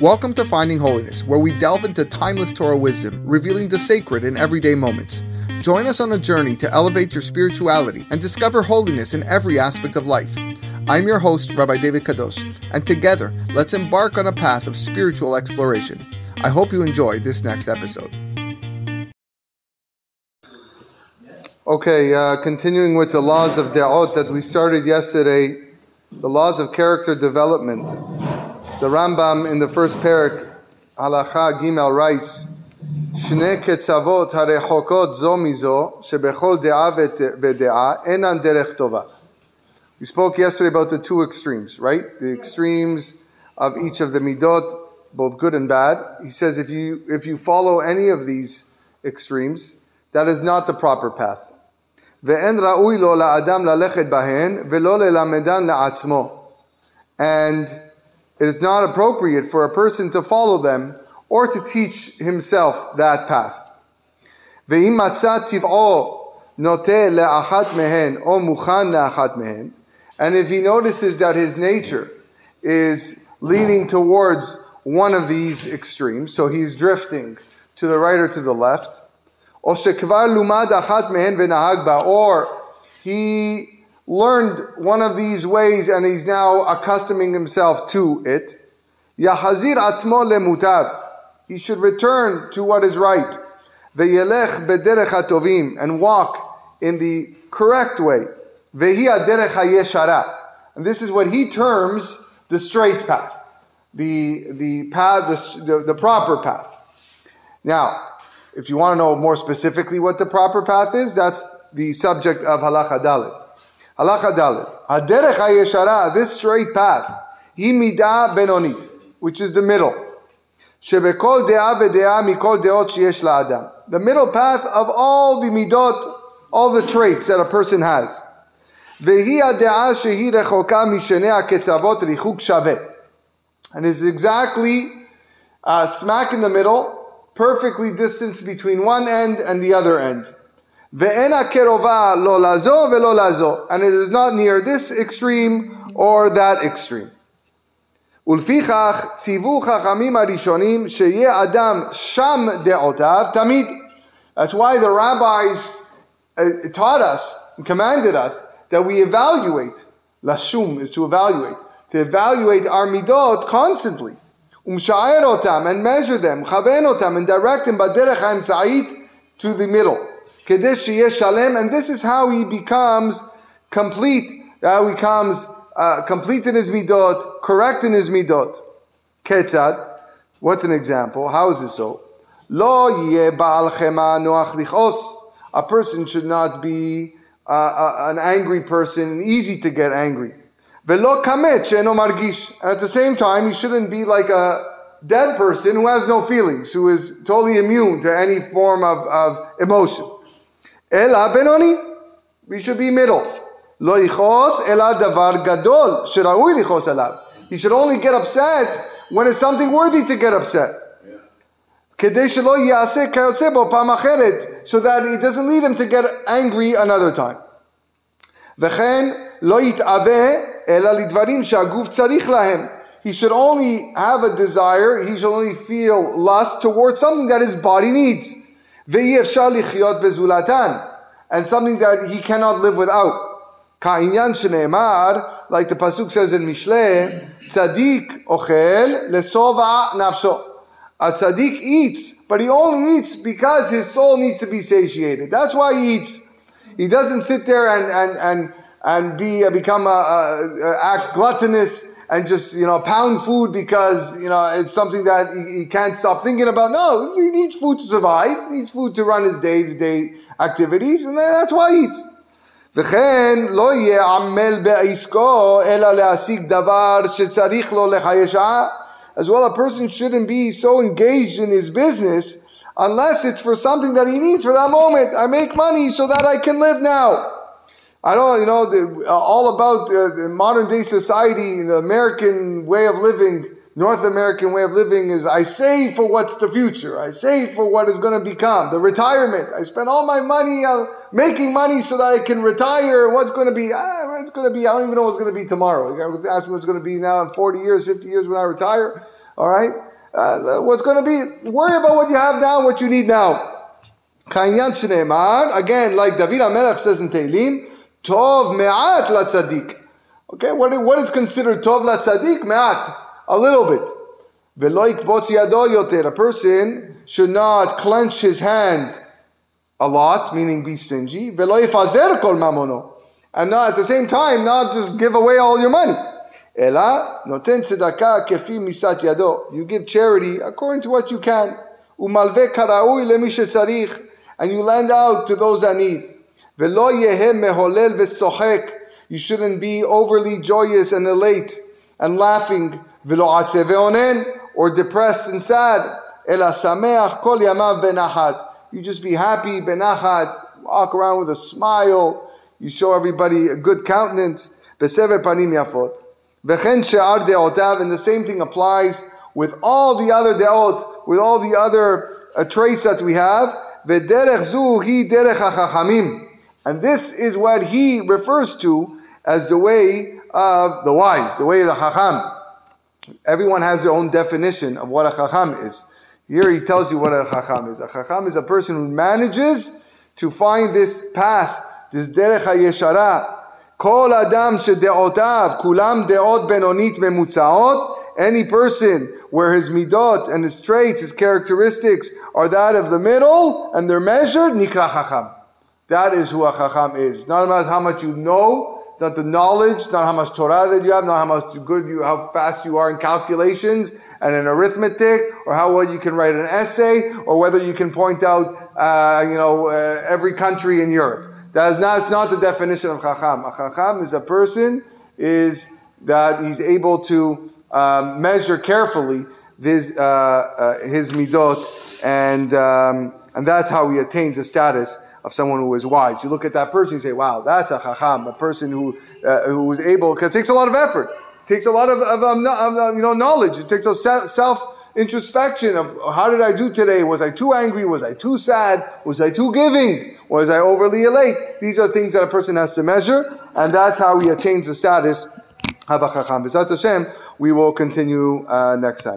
Welcome to Finding Holiness, where we delve into timeless Torah wisdom, revealing the sacred in everyday moments. Join us on a journey to elevate your spirituality and discover holiness in every aspect of life. I'm your host, Rabbi David Kadosh, and together, let's embark on a path of spiritual exploration. I hope you enjoy this next episode. Okay, uh, continuing with the laws of De'ot that we started yesterday, the laws of character development. The Rambam in the first parak, Halacha Gimel writes, שני קצוות הרחוקות זו מזו, שבכל דעה ודעה אינן דרך טובה. We spoke yesterday about the two extremes, right? The extremes of each of the midot, both good and bad. He says if you if you follow any of these extremes, that is not the proper path. ואין ראוי לו לאדם ללכת בהן ולא ללמדן לעצמו. And it is not appropriate for a person to follow them or to teach himself that path. ואם מצא טבעו נוטה לאחת מהן או מוכן לאחת מהן, and if he notices that his nature is leaning towards one of these extremes, so he's drifting to the right or to the left, or he learned one of these ways and he's now accustoming himself to it, Yahazir atzmo lemutav. He should return to what is right. Ve'yelech bederech hatovim and walk in the correct way. Vehi aderech hayeshara. And this is what he terms the straight path, the the path, the, the, the proper path. Now, if you want to know more specifically what the proper path is, that's the subject of halacha dalet. Halacha dalet. Haderech hayeshara, this straight path, imida benonit, which is the middle. Shebekol de'ah ve'de'ah mikol de'ot sheyesh la'adam. The middle path of all the midot, all the traits that a person has. Vehi ha'de'ah shehi rechoka mishenei ha'ketzavot richuk shaveh. And is exactly uh, smack in the middle, perfectly distanced between one end and the other end. Ve'ena kerova lo lazo ve'lo lazo. And it is not near this extreme or that extreme. ולפיכך ציוו חכמים הראשונים שיהיה אדם שם דעותיו תמיד. That's why the rabbis uh, taught us and commanded us that we evaluate. Lashum is to evaluate. To evaluate our midot constantly. Umsha'er otam and measure them. Chaven otam and direct them baderech ha'emtza'it to the middle. And this is how he becomes complete, how he becomes uh, complete in his midot, correct in his midot. Ketzad, what's an example? How is this so? Lo. A person should not be uh, uh, an angry person, easy to get angry. Velo kamet margish. At the same time, he shouldn't be like a dead person who has no feelings, who is totally immune to any form of, of emotion. Ela benoni. We should be middle. Lo yichos ela davar gadol sheraui lichos alav. He should only get upset when it's something worthy to get upset. כדי שלא יעשה כיוצא בו פעם אחרת, so that it doesn't lead him to get angry another time. וכן לא יתאווה אלא לדברים שהגוף צריך להם. He should only have a desire, he should only feel lust towards something that his body needs. and something that he cannot live without. Like the pasuk says in Mishle, tzadik ochel lesova nafsho. A tzaddik eats, but he only eats because his soul needs to be satiated. That's why he eats. He doesn't sit there and and and and be uh, become a, a, a act gluttonous and just you know pound food because you know it's something that he, he can't stop thinking about. No, he needs food to survive. He needs food to run his day to day activities, and that's why he eats. וכן לא יהיה עמל בעסקו אלא להשיג דבר שצריך לו לחיי שעה. As well, a person shouldn't be so engaged in his business unless it's for something that he needs for that moment. I make money so that I can live now. I don't, you know, the, uh, all about uh, the modern day society, the American way of living, North American way of living is I save for what's the future. I save for what is going to become, the retirement. I spend all my money uh, making money so that I can retire. What's going to be? Ah, it's going to be, I don't even know what's going to be tomorrow. You ask me what's going to be now in 40 years, 50 years when I retire. All right. uh, what's going to be, worry about what you have now, what you need now. Again, like David HaMelech says in Tehillim, Tov me'at la tzaddik. Okay, what, is considered Tov la tzaddik? Me'at, a little bit. A person should not clench his hand a lot, meaning be stingy. And not at the same time, not just give away all your money. Ela noten tzedakah kefi misat yado. You give charity according to what you can. Umalve karaui lemishe tzarich. And you lend out to those that need. You shouldn't be overly joyous and elate and laughing. Or depressed and sad. You just be happy. Walk around with a smile. You show everybody a good countenance. And the same thing applies with all the other de'ot, with all the other uh, traits that we have. And this is what he refers to as the way of the wise, the way of the chacham. Everyone has their own definition of what a chacham is. Here he tells you what a chacham is. A chacham is a person who manages to find this path, this derech ha-yeshara, כל אדם שדעותיו כולם דעות בינונית ממוצעות, any person where his midot and his traits, his characteristics are that of the middle and they're measured, nikra chacham. That is who a chacham is. Not how much you know, not the knowledge, not how much Torah that you have, not how much good you, how fast you are in calculations and in arithmetic, or how well you can write an essay, or whether you can point out, uh, you know, uh, every country in Europe. That is not, not the definition of chacham. A chacham is a person is that he's able to um, measure carefully his, uh, uh, his midot, and, um, and that's how he attains the status of someone who is wise. You look at that person, you say, wow, that's a chacham, a person who, uh, who is able, because it takes a lot of effort. It takes a lot of, of, um, of you know, knowledge. It takes a self introspection of how did I do today? Was I too angry? Was I too sad? Was I too giving? Was I overly elate? These are things that a person has to measure, and that's how he attains the status of a chacham. Hashem, we will continue uh, next time.